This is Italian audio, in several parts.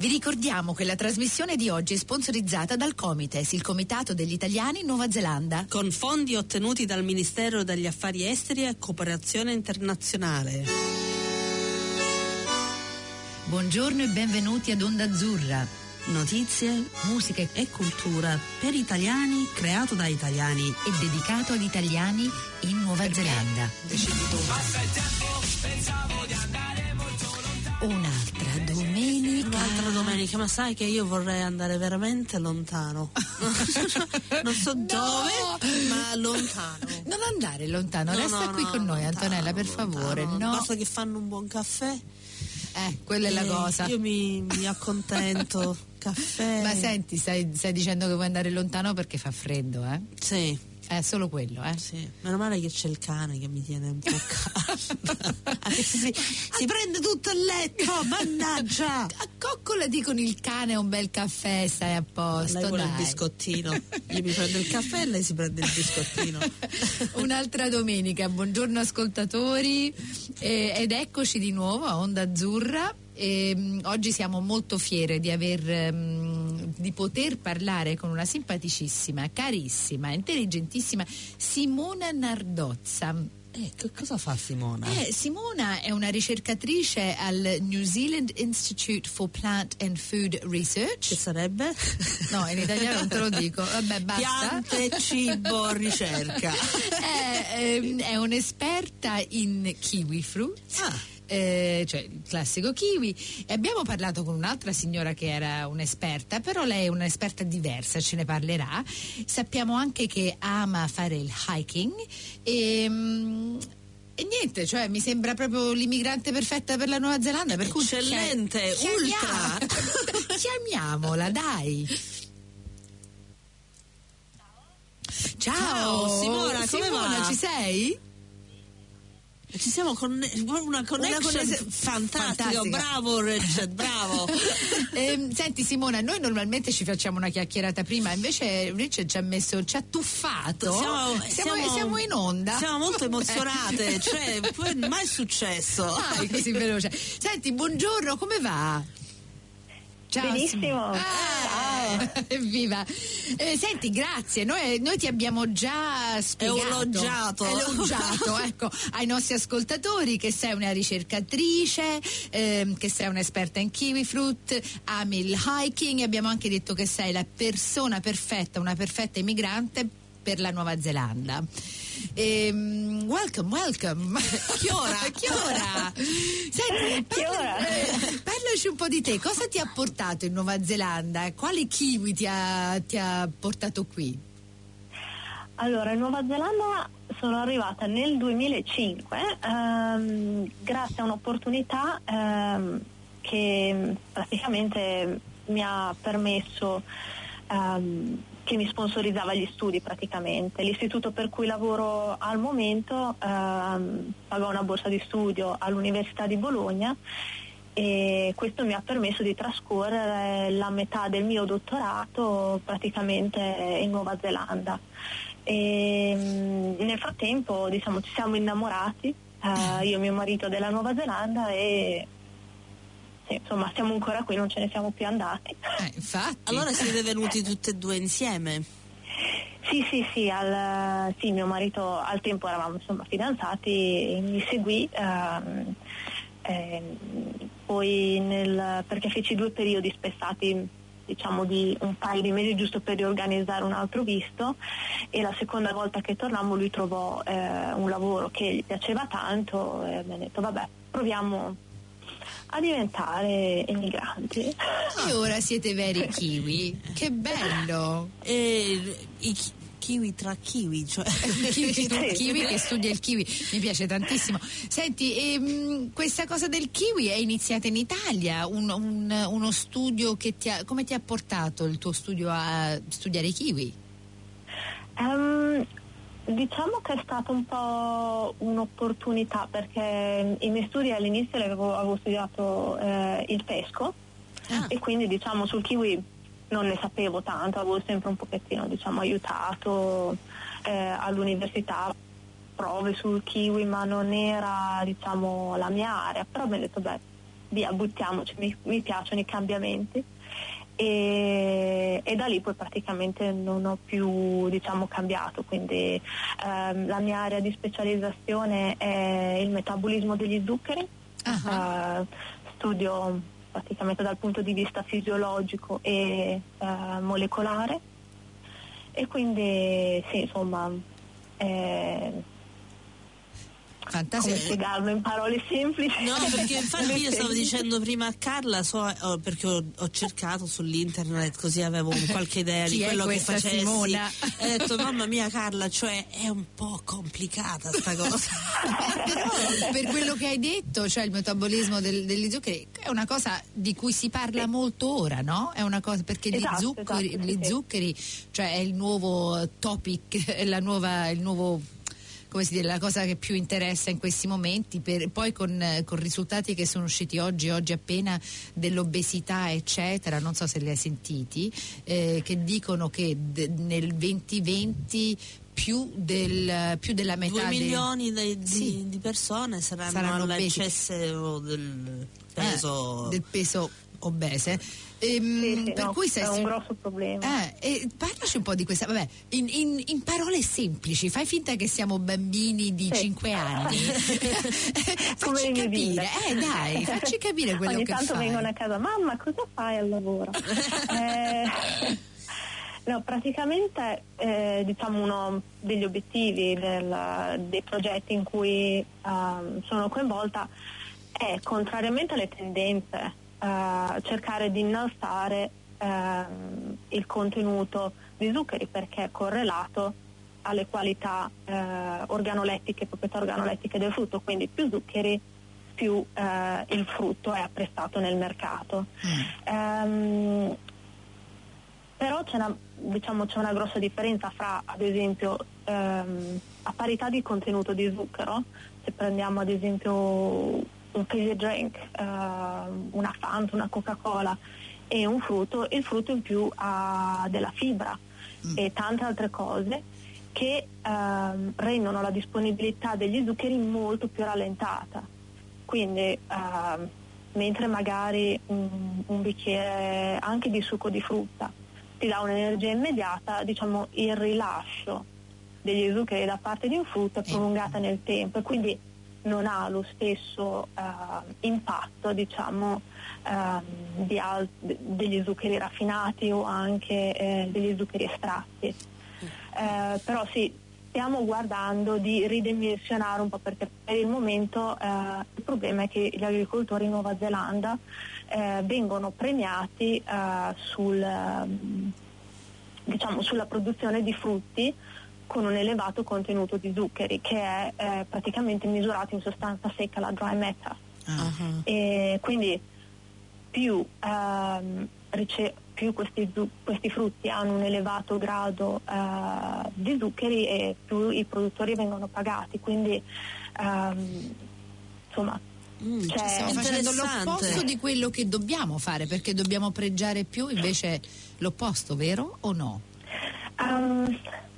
Vi ricordiamo che la trasmissione di oggi è sponsorizzata dal Comites, il Comitato degli Italiani in Nuova Zelanda. Con fondi ottenuti dal Ministero degli Affari Esteri e Cooperazione Internazionale. Buongiorno e benvenuti ad Onda Azzurra. Notizie, musica e cultura per italiani, creato da italiani e dedicato ad italiani in Nuova Perché? Zelanda. Domenica. Domenica, ma sai che io vorrei andare veramente lontano. non so no. dove, ma lontano. Non andare lontano, no, resta no, qui con noi, lontano, Antonella, per favore. No. Basta che fanno un buon caffè. Eh, quella è la cosa. Io mi, mi accontento. caffè. Ma senti, stai, stai, dicendo che vuoi andare lontano perché fa freddo, eh? Sì. È solo quello, eh? Sì, meno male che c'è il cane che mi tiene un po' caldo. si, si, prende tutto il letto, mannaggia! Accoccolati con il cane un bel caffè, stai a posto. Lei vuole dai. il biscottino. Io mi prendo il caffè e lei si prende il biscottino. Un'altra domenica, buongiorno ascoltatori eh, ed eccoci di nuovo a Onda Azzurra. E, um, oggi siamo molto fiere di, aver, um, di poter parlare con una simpaticissima, carissima, intelligentissima Simona Nardozza. Eh, cosa fa Simona? Eh, Simona è una ricercatrice al New Zealand Institute for Plant and Food Research. Che sarebbe? No, in italiano non te lo dico. Vabbè, basta. Piante, cibo, ricerca. È, è, è un'esperta in kiwi fruit. Ah eh, cioè il classico kiwi. E abbiamo parlato con un'altra signora che era un'esperta, però lei è un'esperta diversa, ce ne parlerà. Sappiamo anche che ama fare il hiking e. Mm, e niente, cioè mi sembra proprio l'immigrante perfetta per la Nuova Zelanda. Per cui Eccellente, ultra! Chiamiamola, dai! Ciao, Ciao Simona, come Simona, ci sei? Ci siamo con una connection una fantastica. bravo Richard, bravo. eh, senti Simona, noi normalmente ci facciamo una chiacchierata prima, invece Richard ci ha messo, ci ha tuffato. Siamo, siamo, siamo, siamo in onda. Siamo molto emozionate, cioè mai successo. Mai così veloce. Senti, buongiorno, come va? Ciao, Benissimo. Ah, Ciao. Evviva. Eh, senti, grazie. Noi, noi, ti abbiamo già spiegato. Elogiato. Elogiato, ecco, ai nostri ascoltatori che sei una ricercatrice, ehm, che sei un'esperta in kiwi fruit, ami il hiking e abbiamo anche detto che sei la persona perfetta, una perfetta immigrante per la Nuova Zelanda. Ehm, welcome, welcome. Chiora, Chiora. Senti, parla, eh, parlaci un po' di te. Cosa ti ha portato in Nuova Zelanda? Quali kiwi ti ha, ti ha portato qui? Allora, in Nuova Zelanda sono arrivata nel 2005 ehm, grazie a un'opportunità ehm, che praticamente mi ha permesso ehm, che mi sponsorizzava gli studi praticamente. L'istituto per cui lavoro al momento ehm, pagò una borsa di studio all'Università di Bologna e questo mi ha permesso di trascorrere la metà del mio dottorato praticamente in Nuova Zelanda. E, mm, nel frattempo diciamo, ci siamo innamorati, eh, io e mio marito della Nuova Zelanda e sì, insomma siamo ancora qui, non ce ne siamo più andati. Eh, infatti. Allora siete venuti tutte e due insieme? Sì, sì, sì, al, sì, mio marito al tempo eravamo insomma, fidanzati, mi seguì, ehm, ehm, poi nel, perché feci due periodi spessati diciamo di un paio di mesi giusto per riorganizzare un altro visto e la seconda volta che tornammo lui trovò eh, un lavoro che gli piaceva tanto e mi ha detto vabbè proviamo a diventare emigranti. E ora siete veri kiwi, che bello! E, i kiwi tra kiwi, cioè kiwi, kiwi che studia il kiwi, mi piace tantissimo. Senti, ehm, questa cosa del kiwi è iniziata in Italia, un, un, uno studio che ti ha, come ti ha portato il tuo studio a studiare i kiwi? Um, Diciamo che è stata un po' un'opportunità perché i miei studi all'inizio avevo, avevo studiato eh, il pesco ah. e quindi diciamo sul kiwi non ne sapevo tanto, avevo sempre un pochettino diciamo, aiutato eh, all'università prove sul kiwi ma non era diciamo, la mia area, però mi ho detto beh via, buttiamoci, mi, mi piacciono i cambiamenti. E, e, da lì poi praticamente non ho più diciamo, cambiato, quindi ehm, la mia area di specializzazione è il metabolismo degli zuccheri, uh-huh. uh, studio praticamente dal punto di vista fisiologico e uh, molecolare. E quindi sì insomma eh, Fantastico. Come spiegarlo in parole semplici? No, perché infatti io stavo dicendo prima a Carla, so, oh, perché ho, ho, cercato sull'internet così avevo qualche idea di quello che facessi. Simona? E ho detto, mamma mia Carla, cioè è un po' complicata sta cosa. per quello che hai detto, cioè il metabolismo del, degli zuccheri, è una cosa di cui si parla sì. molto ora, no? È una cosa perché esatto, gli zuccheri, esatto, gli zuccheri cioè è il nuovo topic, è la nuova, il nuovo come si dice, la cosa che più interessa in questi momenti, per, poi con, con, risultati che sono usciti oggi, oggi appena dell'obesità eccetera, non so se li hai sentiti, eh, che dicono che d- nel 2020 più, del, più, della metà 2 milioni de, di, sì. di, persone saranno, saranno all'eccesso del peso, eh, del peso obese Ehm, sì, sì, per no, cui sei è un grosso problema. Eh, e parlaci un po' di questa, vabbè, in, in, in, parole semplici, fai finta che siamo bambini di sì. 5 anni. facci capire, eh dai, facci capire quello Ogni che tanto fai. vengono a casa, mamma cosa fai al lavoro? eh, no, praticamente eh, diciamo uno degli obiettivi del, dei progetti in cui um, sono coinvolta è, contrariamente alle tendenze eh, cercare di innalzare eh, il contenuto di zuccheri perché è correlato alle qualità eh, organolettiche, proprietà organolettiche del frutto, quindi più zuccheri più eh, il frutto è apprezzato nel mercato. Mm. Um, però c'è una, diciamo, c'è una, grossa differenza fra, ad esempio, um, a parità di contenuto di zucchero, se prendiamo ad esempio un fizzy drink, uh, una Fanta, una Coca-Cola e un frutto, il frutto in più ha della fibra mm. e tante altre cose che uh, rendono la disponibilità degli zuccheri molto più rallentata. Quindi uh, mentre magari un, un, bicchiere anche di succo di frutta ti dà un'energia immediata, diciamo il rilascio degli zuccheri da parte di un frutto è prolungata nel tempo e quindi non ha lo stesso uh, impatto diciamo, di al- degli zuccheri raffinati o anche eh, degli zuccheri estratti. Uh, però sì, stiamo guardando di ridimensionare un po' perché per il momento il problema è che gli agricoltori in Nuova Zelanda vengono premiati sul, diciamo, sulla produzione di frutti con un elevato contenuto di zuccheri che è eh, praticamente misurato in sostanza secca, la dry matter. Uh-huh. E quindi più, ehm, rice- più questi, zu- questi, frutti hanno un elevato grado eh, di zuccheri e più i produttori vengono pagati. Quindi ehm, insomma Mm, cioè, stiamo facendo l'opposto di quello che dobbiamo fare perché dobbiamo pregiare più invece l'opposto, vero o no?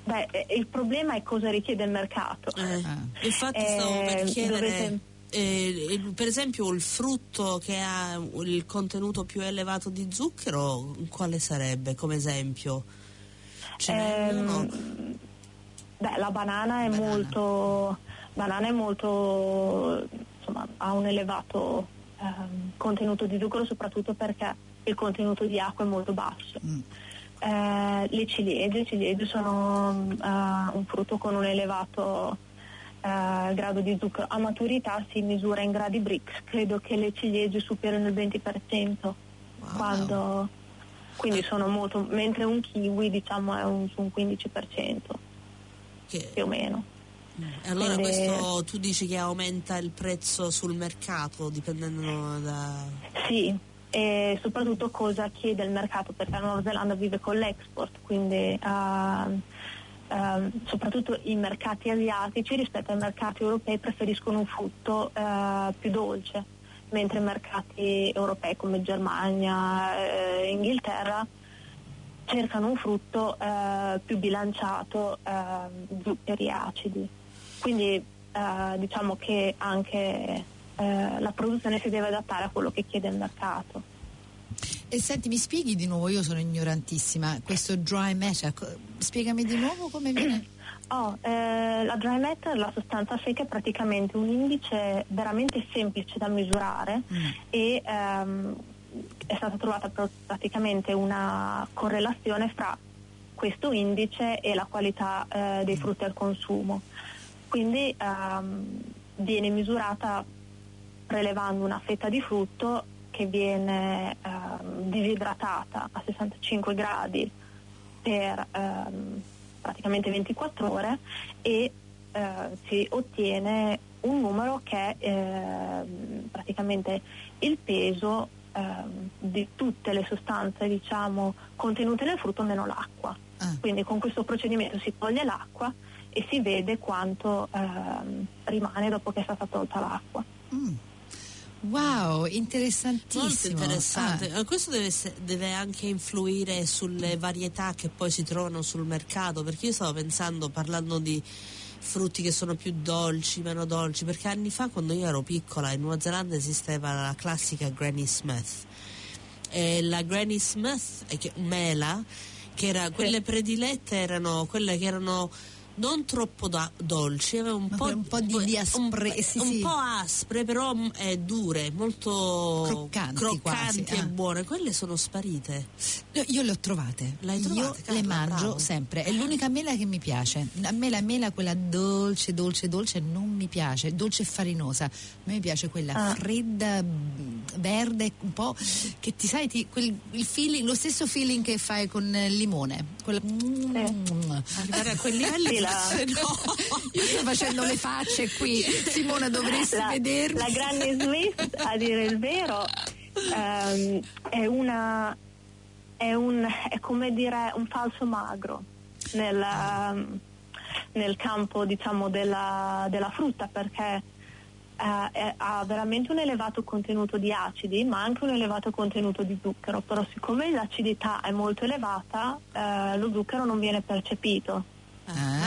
Beh, eh, il problema è cosa richiede il mercato. Eh, ah. Infatti stavo per eh, chiedere... Dovete... Eh, per esempio il frutto che ha il contenuto più elevato di zucchero, quale sarebbe come esempio? Ehm, beh, la banana è banana. molto banana è molto insomma, ha un elevato ehm, contenuto di zucchero soprattutto perché il contenuto di acqua è molto basso. Mm. Eh, le ciliegie, ciliegie sono uh, un frutto con un elevato uh, grado di zucchero. A maturità si misura in gradi BRICS, credo che le ciliegie superino il 20%, wow. quando, quindi sono molto, mentre un kiwi diciamo è un, un 15%, che... più o meno. E allora Quindi... questo tu dici che aumenta il prezzo sul mercato dipendendo da... Sì, e soprattutto cosa chiede il mercato perché la Nuova Zelanda vive con l'export, quindi uh, uh, soprattutto i mercati asiatici rispetto ai mercati europei preferiscono un frutto uh, più dolce, mentre i mercati europei come Germania e Inghilterra cercano un frutto più bilanciato, zuccheri acidi. Quindi diciamo che anche eh, la produzione si deve adattare a quello che chiede il mercato. E senti, mi spieghi di nuovo, io sono ignorantissima, questo dry matter, spiegami di nuovo come viene? Oh, eh, la dry matter, la sostanza secca è praticamente un indice veramente semplice da misurare mm. e ehm, è stata trovata praticamente una correlazione fra questo indice e la qualità eh, dei mm. frutti al consumo. Quindi ehm, viene misurata prelevando una fetta di frutto che viene ehm, disidratata a 65 gradi per ehm, praticamente 24 ore e eh, si ottiene un numero che è eh, praticamente il peso eh, di tutte le sostanze diciamo, contenute nel frutto meno l'acqua. Ah. Quindi con questo procedimento si toglie l'acqua e si vede quanto ehm, rimane dopo che è stata tolta l'acqua. Mm. Wow, interessantissimo. Molto interessante. Ah. Questo deve, deve, anche influire sulle varietà che poi si trovano sul mercato, perché io stavo pensando, parlando di frutti che sono più dolci, meno dolci, perché anni fa quando io ero piccola in Nuova Zelanda esisteva la classica Granny Smith. E la Granny Smith, mela, che era, quelle predilette erano quelle che erano non troppo da- dolci, aveva un, po', un po', di, di aspre, un, sì, un sì. po' aspre, però eh, dure, molto croccanti, croccanti quasi, e ah. buone. Quelle sono sparite. No, io le ho trovate. L'hai trovate, io Carla, le mangio bravo. sempre. È l'unica mela che mi piace. A me la mela, quella dolce, dolce, dolce, non mi piace. Dolce e farinosa. A me piace quella Ah. fredda, verde, un po' che ti sai, ti, quel, il feeling, lo stesso feeling che fai con il limone. Quella, mm, Arrivare a Sì, la- forse no. Io sto facendo le facce qui. Simona, dovresti La, vedermi. la Granny Smith, a dire il vero, ehm, è una è, un, è come dire un falso magro nel, ehm, nel campo diciamo della, della frutta perché è- ha veramente un elevato contenuto di acidi ma anche un elevato contenuto di zucchero però siccome l'acidità è molto elevata eh, lo zucchero non viene percepito Ah.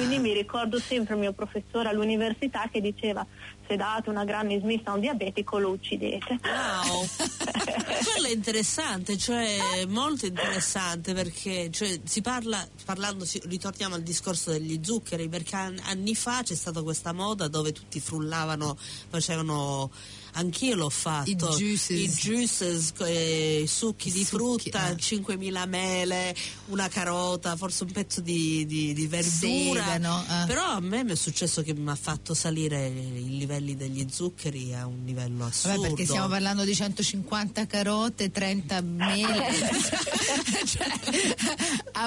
Quindi mi ricordo sempre il mio professore all'università che diceva se date una Granny Smith a un diabetico lo uccidete. Wow, quello è interessante, cioè molto interessante perché cioè, si parla, parlando, si- ritorniamo al discorso degli zuccheri, perché an- anni fa c'è stata questa moda dove tutti frullavano, facevano, anch'io l'ho fatto, I juices. i juices, eh, succhi I di succhi, frutta, eh. 5.000 mele, una carota, forse un pezzo di, di- di verdura, Segano, eh. però a me mi è successo che mi ha fatto salire i livelli degli zuccheri a un livello assurdo. Vabbè, perché stiamo parlando di 150 carote, 30 mele. cioè,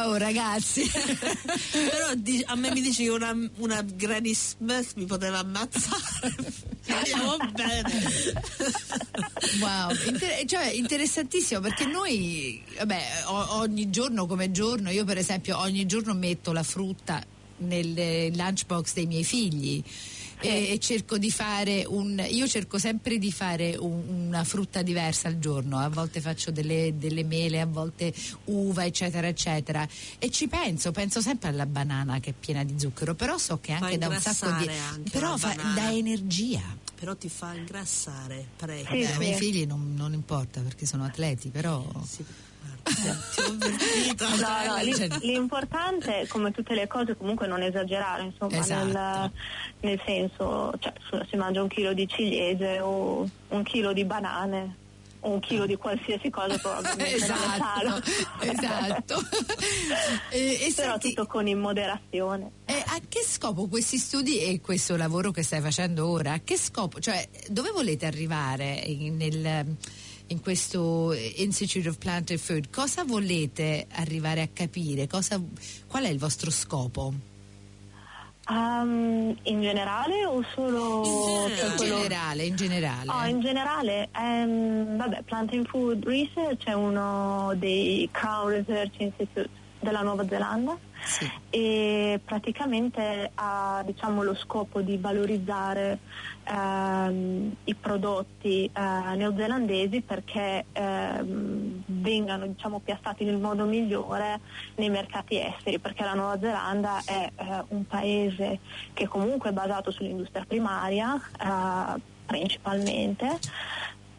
oh, ragazzi. Però a me mi dici che una, una Granny Smith mi poteva ammazzare. Andiamo bene. Wow, inter- cioè, interessantissimo perché noi, vabbè, o- ogni giorno come giorno, io per esempio ogni giorno metto la frutta nel eh, lunchbox dei miei figli. E, e cerco di fare un io cerco sempre di fare un- una frutta diversa al giorno a volte faccio delle, delle mele a volte uva eccetera eccetera e ci penso penso sempre alla banana che è piena di zucchero però so che Fa anche da un sacco di anche però fa, dà energia Però ti fa ingrassare parecchio. Sì, sì. ai miei figli non, non importa perché sono atleti, però. Sì. No, no, Cioè- l'importante, come tutte le cose, comunque non esagerare, insomma, Esatto. nel, nel senso, cioè, si mangia un chilo di ciliegie o un chilo di banane o un chilo di qualsiasi cosa probabilmente esatto, esatto. e, e Però senti, tutto con immoderazione. A che scopo questi studi e questo lavoro che stai facendo ora? A che scopo? Cioè, dove volete arrivare in, nel, in questo Institute of Plant and Food? Cosa volete arrivare a capire? Cosa, qual è il vostro scopo? Um, in generale o solo In generale. In generale, in generale. Ah, in generale, ehm, vabbè, Plant and Food Research è uno dei Crown Research Institute della Nuova Zelanda Sì. e praticamente ha diciamo, lo scopo di valorizzare ehm, i prodotti eh, neozelandesi perché ehm, vengano diciamo, piazzati nel modo migliore nei mercati esteri perché la Nuova Zelanda è eh, un paese che comunque è basato sull'industria primaria eh, principalmente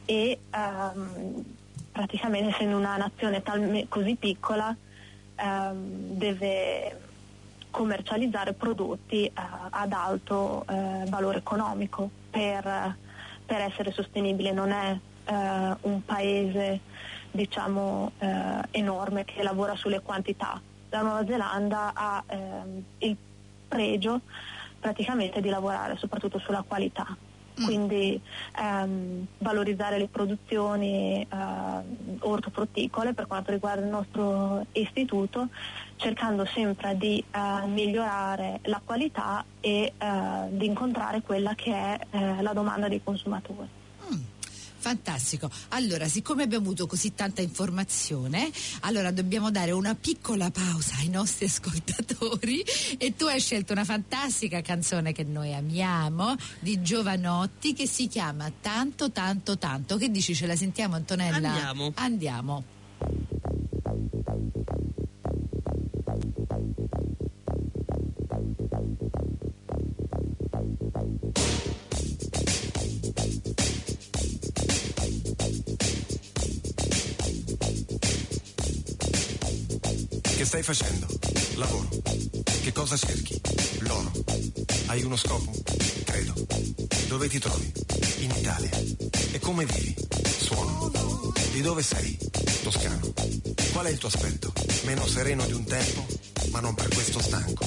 e ehm, praticamente essendo una nazione talme- così piccola ehm, deve commercializzare prodotti eh, ad alto eh, valore economico per, per, essere sostenibile, non è eh, un paese diciamo, eh, enorme che lavora sulle quantità. La Nuova Zelanda ha ehm, il pregio praticamente di lavorare soprattutto sulla qualità. Mm. Quindi ehm, valorizzare le produzioni eh, ortofrutticole per quanto riguarda il nostro istituto, cercando sempre di eh, migliorare la qualità e eh, di incontrare quella che è eh, la domanda dei consumatori. Fantastico. Allora, siccome abbiamo avuto così tanta informazione, allora dobbiamo dare una piccola pausa ai nostri ascoltatori e tu hai scelto una fantastica canzone che noi amiamo di Giovanotti che si chiama Tanto tanto tanto. Che dici ce la sentiamo Antonella? Andiamo. Andiamo. Stai facendo? Lavoro. Che cosa cerchi? L'oro. Hai uno scopo? Credo. Dove ti trovi? In Italia. E come vivi? Suono. Di dove sei? Toscano. Qual è il tuo aspetto? Meno sereno di un tempo? Ma non per questo stanco.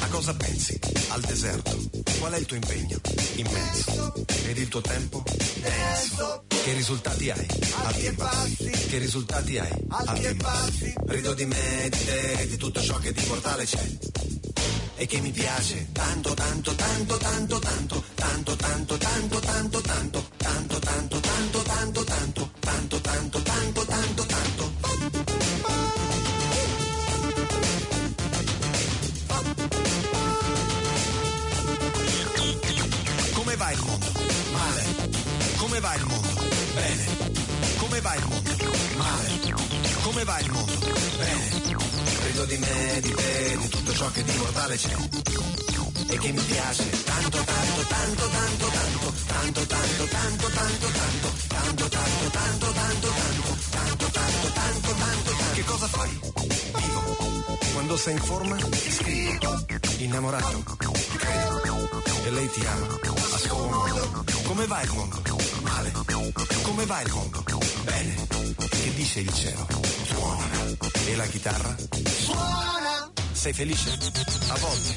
A cosa pensi? Al deserto. Qual è il tuo impegno? Immenso. Ed il tuo tempo? Denso. Che risultati hai? Alti e bassi. Che risultati hai? Alti e bassi. Rido di me, di te, di tutto ciò che di mortale c'è. E che mi piace tanto, tanto, tanto, tanto, tanto, tanto, va il mondo? Bene. Rido di me, di te, di tutto ciò che di mortale c'è. E che mi piace tanto, tanto, tanto, tanto, tanto, tanto, tanto, tanto, tanto, tanto, tanto, tanto, tanto, tanto, tanto, tanto, tanto, tanto, tanto, Che cosa fai? Vivo. Quando sei in forma, scrivo. Innamorato? Credo. E lei ti ama a suo modo. Come va il mondo? Male. Come va il mondo? Bene. Che dice il cielo? E la chitarra? Suona. Sei felice? A volte.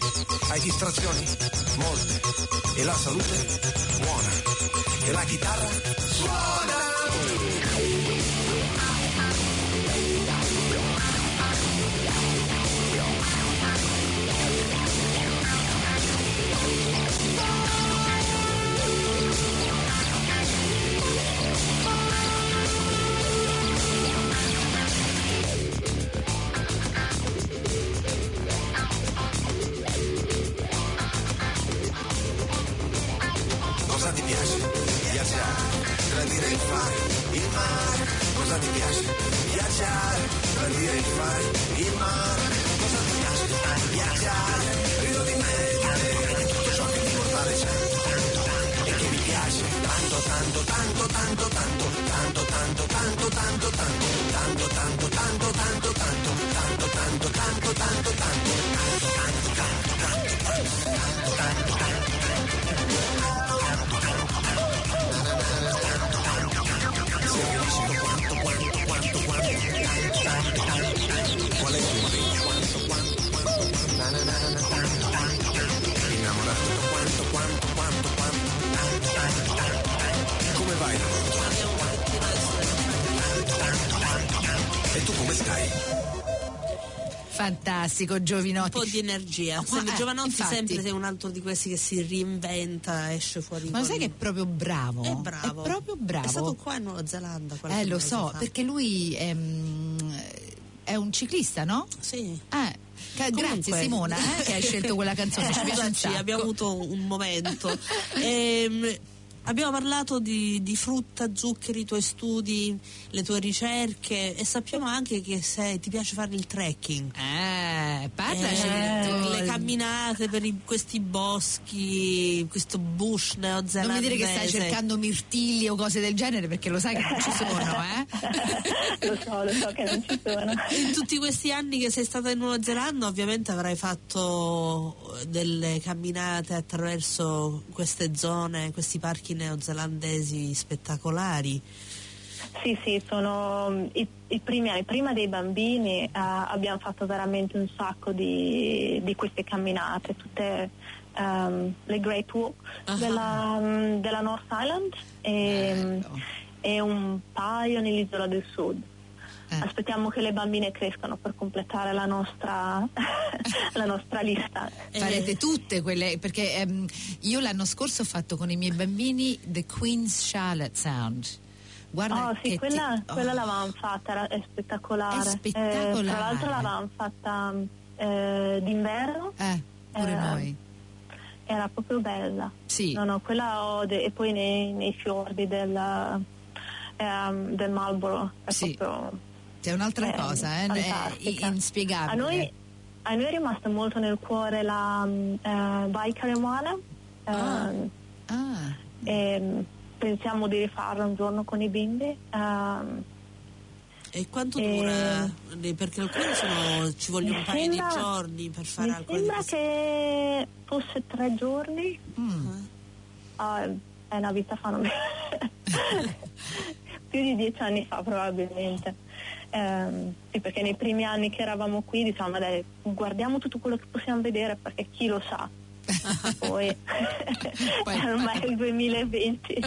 Hai distrazioni? Molte. E la salute? Buona. E la chitarra? Suona. Tanto, tanto, tanto, tanto, tanto, tanto, tanto, tanto, tanto. E tu come stai? Fantastico, Un Giovinotti. po' di energia. Sembra eh, Giovanotti infatti. sempre sei un altro di questi che si reinventa, esce fuori. Ma con- sai che è proprio bravo? È bravo. È proprio bravo. È stato qua in Nuova Zelanda. Eh, lo so, fa. perché lui è, mm, è un ciclista, no? Sì. Eh, ca- Comunque- grazie Simona eh, che hai scelto quella canzone. Ci piace un Scusaci, sacco. abbiamo avuto un momento. Ehm, Abbiamo parlato di, di, frutta, zuccheri, i tuoi studi, le tue ricerche e sappiamo anche che se ti piace fare il trekking. Eh, parlaci. Eh, le camminate per i, questi boschi, questo bush neozelandese. Non mi dire che stai cercando mirtilli o cose del genere perché lo sai che non ci sono, eh? lo so, lo so che non ci sono. In tutti questi anni che sei stata in Nuova Zelanda ovviamente avrai fatto delle camminate attraverso queste zone, questi parchi neozelandesi spettacolari. Sì, sì, sono i, i primi anni, prima dei bambini uh, abbiamo fatto veramente un sacco di, di queste camminate, tutte um, le Great Walks uh-huh. della, um, della, North Island e, e un paio nell'isola del sud. Eh. Aspettiamo che le bambine crescano per completare la nostra, la nostra lista. Farete tutte quelle, perché ehm, io l'anno scorso ho fatto con i miei bambini The Queen's Charlotte Sound. Guarda oh sì, quella, ti... oh. quella l'avevamo fatta, era, è spettacolare. È spettacolare. Eh, tra l'altro l'avevamo fatta eh, d'inverno. Eh, pure eh, noi. Era proprio bella. Sì. No, no, quella ode, e poi nei, nei fiordi del, ehm, del Marlboro. È sì. proprio c'è un'altra cosa, eh, è inspiegabile. A noi, a noi, è rimasta molto nel cuore la uh, Bike Carimana. Ah. Uh, ah. E, pensiamo di rifarla un giorno con i bimbi. Uh, e quanto e... dura? Perché alcuni sono, ci vogliono un paio sembra, di giorni per fare alcune Mi sembra che fosse tre giorni. Mm. Uh, è una vita fa più di dieci anni fa probabilmente. Eh, sì, perché nei primi anni che eravamo qui diciamo dai, guardiamo tutto quello che possiamo vedere perché chi lo sa. Poi, Poi ormai è il 2020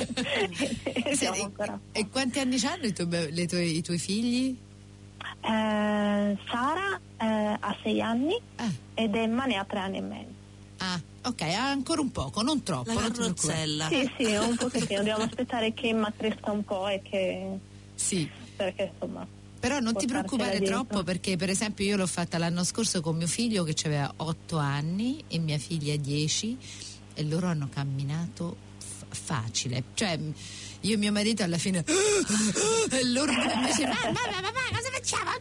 sì, e, e, quanti anni hanno i, tuoi, tuoi, i tuoi figli? Eh, Sara eh, ha sei anni ah. ed Emma ne ha tre anni e mezzo. Ah, ok, ancora un poco, non troppo. La carrozzella. Sì, sì, un pochettino. Dobbiamo aspettare che Emma cresca un po' e che... Sì. Perché insomma però non ti preoccupare troppo perché per esempio io l'ho fatta l'anno scorso con mio figlio che aveva 8 anni e mia figlia 10 e loro hanno camminato f- facile. Cioè io e mio marito alla fine e loro invece mamma, mamma, mamma, cosa facciamo?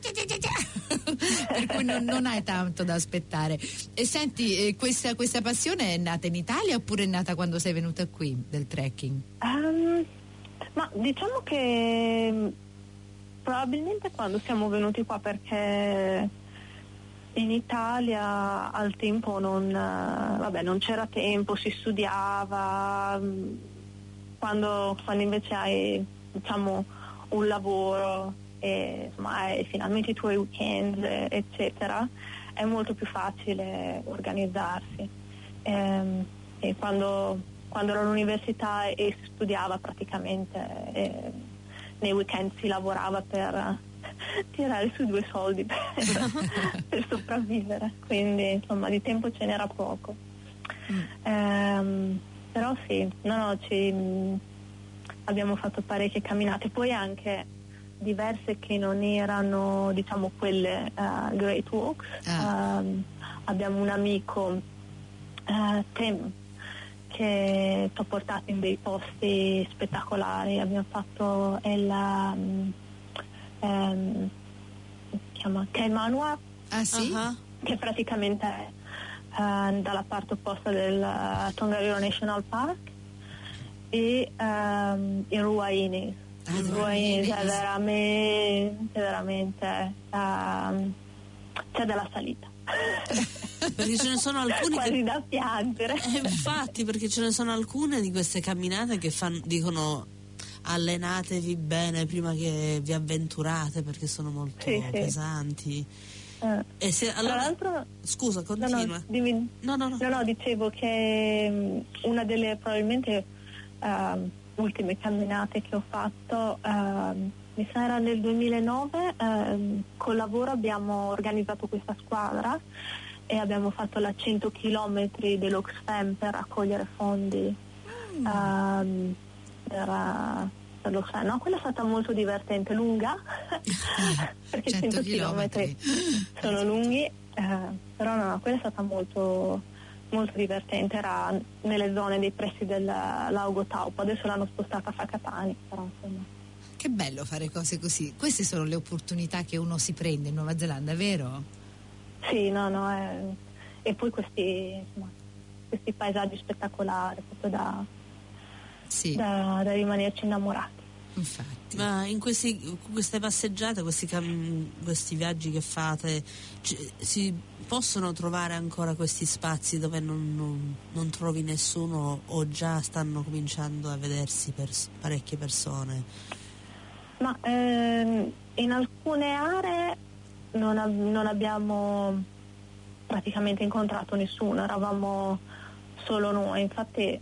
per cui non, non, hai tanto da aspettare. E senti, eh, questa, questa, passione è nata in Italia oppure è nata quando sei venuta qui del trekking? Um, ma diciamo che Probabilmente quando siamo venuti qua perché in Italia al tempo non, vabbè, non c'era tempo, si studiava, quando, quando invece hai diciamo, un lavoro e insomma, hai finalmente i tuoi weekend eccetera, è molto più facile organizzarsi. E, ehm, e quando, quando ero all'università e si studiava praticamente... E, eh, nei weekend si lavorava per tirare su due soldi per, per sopravvivere, quindi insomma di tempo ce n'era poco. Mm. Ehm, però sì, no, no, ci, abbiamo fatto parecchie camminate, poi anche diverse che non erano diciamo quelle uh, great walks. Ah. Uh, abbiamo un amico, uh, Tim, che ci ha portato in dei posti spettacolari. Abbiamo fatto il um, um, chiama Kaimanwa, ah, sì? uh-huh. che praticamente è uh, dalla parte opposta del uh, Tongariro National Park e um, in Ruaini. Ah, in Ruaini è veramente, veramente um, c'è della salita. perché ce ne sono alcune quasi che... da piangere eh, infatti perché ce ne sono alcune di queste camminate che fanno, dicono allenatevi bene prima che vi avventurate perché sono molto sì, pesanti sì. Eh. Se, allora, Tra l'altro scusa continua no no, dimmi, no, no, no. dicevo che um, una delle probabilmente uh, ultime camminate che ho fatto uh, mi sa era nel 2009 uh, col lavoro abbiamo organizzato questa squadra e abbiamo fatto la 100 km dell'Oxfam per raccogliere fondi mm. um, per, per l'Oxfam. No, quella è stata molto divertente, lunga, perché 100, 100 km sono lunghi, eh, però no, quella è stata molto, molto divertente, era nelle zone dei pressi del Taupo, adesso l'hanno spostata a Facatani, però insomma. Che bello fare cose così. Queste sono le opportunità che uno si prende in Nuova Zelanda, vero? Sì, no, no, è... e poi questi, insomma, questi paesaggi spettacolari, proprio da, Sì, da, da rimanerci innamorati. infatti. Ma in questi- queste passeggiate, questi, cam- questi viaggi che fate, ci- si possono trovare ancora questi spazi dove non, non- non trovi nessuno o già stanno cominciando a vedersi pers- parecchie persone? Ma ehm, in alcune aree non, ab- non abbiamo praticamente incontrato nessuno, eravamo solo noi, infatti eh,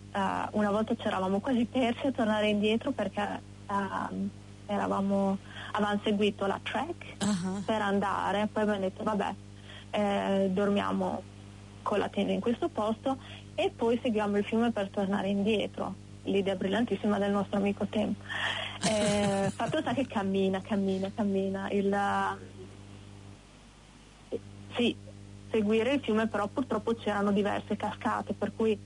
una volta ci eravamo quasi persi a tornare indietro perché ehm, eravamo, avevamo seguito la track Ah, per andare, poi abbiamo detto vabbè eh, dormiamo con la tenda in questo posto e poi seguiamo il fiume per tornare indietro, l'idea brillantissima del nostro amico Tem. Eh, fatto sta che cammina, cammina, cammina, il, eh, sì, seguire il fiume però purtroppo c'erano diverse cascate per cui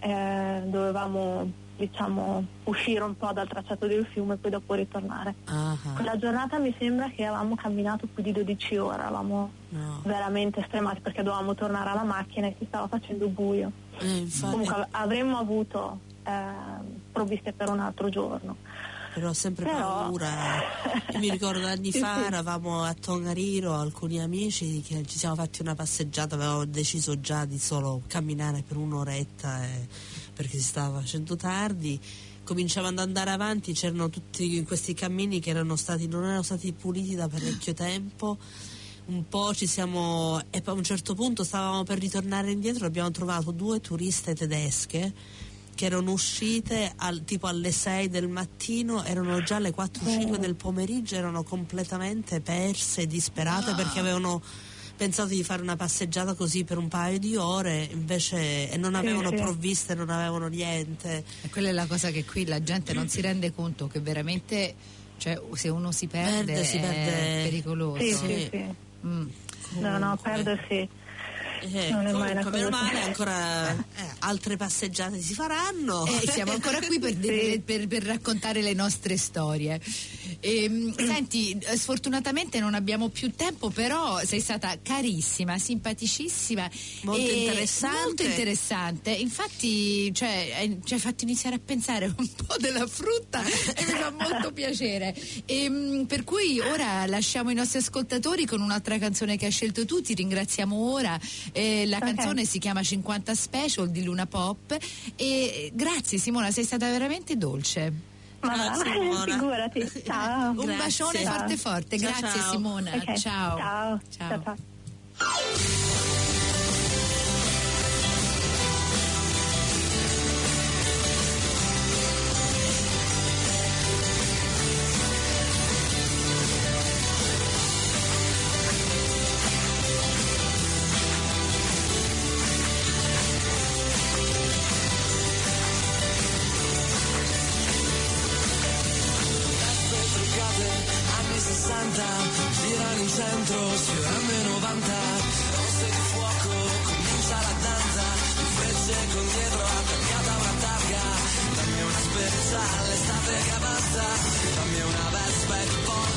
eh, dovevamo diciamo uscire un po' dal tracciato del fiume e poi dopo ritornare. ah, Quella giornata mi sembra che avevamo camminato più di 12 ore, eravamo no. veramente stremati perché dovevamo tornare alla macchina e si stava facendo buio. Eh, Comunque av- avremmo avuto eh, provviste per un altro giorno. Però ho sempre Però- paura. Io mi ricordo anni Sì, fa sì. eravamo a Tongariro, alcuni amici che ci siamo fatti una passeggiata, avevamo deciso già di solo camminare per un'oretta eh, perché si stava facendo tardi. Cominciavano ad andare avanti, c'erano tutti questi cammini che erano stati, non erano stati puliti da parecchio tempo. Un po' ci siamo e poi a un certo punto stavamo per ritornare indietro, abbiamo trovato due turiste tedesche che erano uscite al- tipo alle 6 del mattino, erano già le 4-5 del pomeriggio, erano completamente perse, disperate perché avevano pensato di fare una passeggiata così per un paio di ore, invece e non avevano provviste, non avevano niente. E quella è la cosa che qui la gente non si rende conto che veramente, cioè, se uno si perde, Perde, si è perde. pericoloso. Sì, Sì. sì. Mm. No, no, Comunque. perdersi. Eh, Non è mai una meno male ancora eh, altre passeggiate si faranno. Eh, siamo ancora qui per, dire- per- per raccontare le nostre storie. Ehm, senti, eh, sfortunatamente non abbiamo più tempo, però sei stata carissima, simpaticissima. Molto e interessante. Molto interessante. Infatti, cioè, ci hai fatto iniziare a pensare un po' della frutta e mi fa molto piacere. Ehm, per cui ora lasciamo i nostri ascoltatori con un'altra canzone che hai scelto tu, ti ringraziamo ora. Eh, la Ok. canzone si chiama 50 Special di Luna Pop e eh, grazie Simona, sei stata veramente dolce. Ma Ciao, va, Simona. figurati. Ciao. Un Grazie. bacione forte forte, Ciao, grazie ciao. Simona. Ok, Ciao. Ciao. Ciao. 360 girano in centro sfiorando i 90 rosse di fuoco comincia la danza frecce con dietro attaccata una targa. Dammi una speciale estate che avanza. Dammi una vespa e poi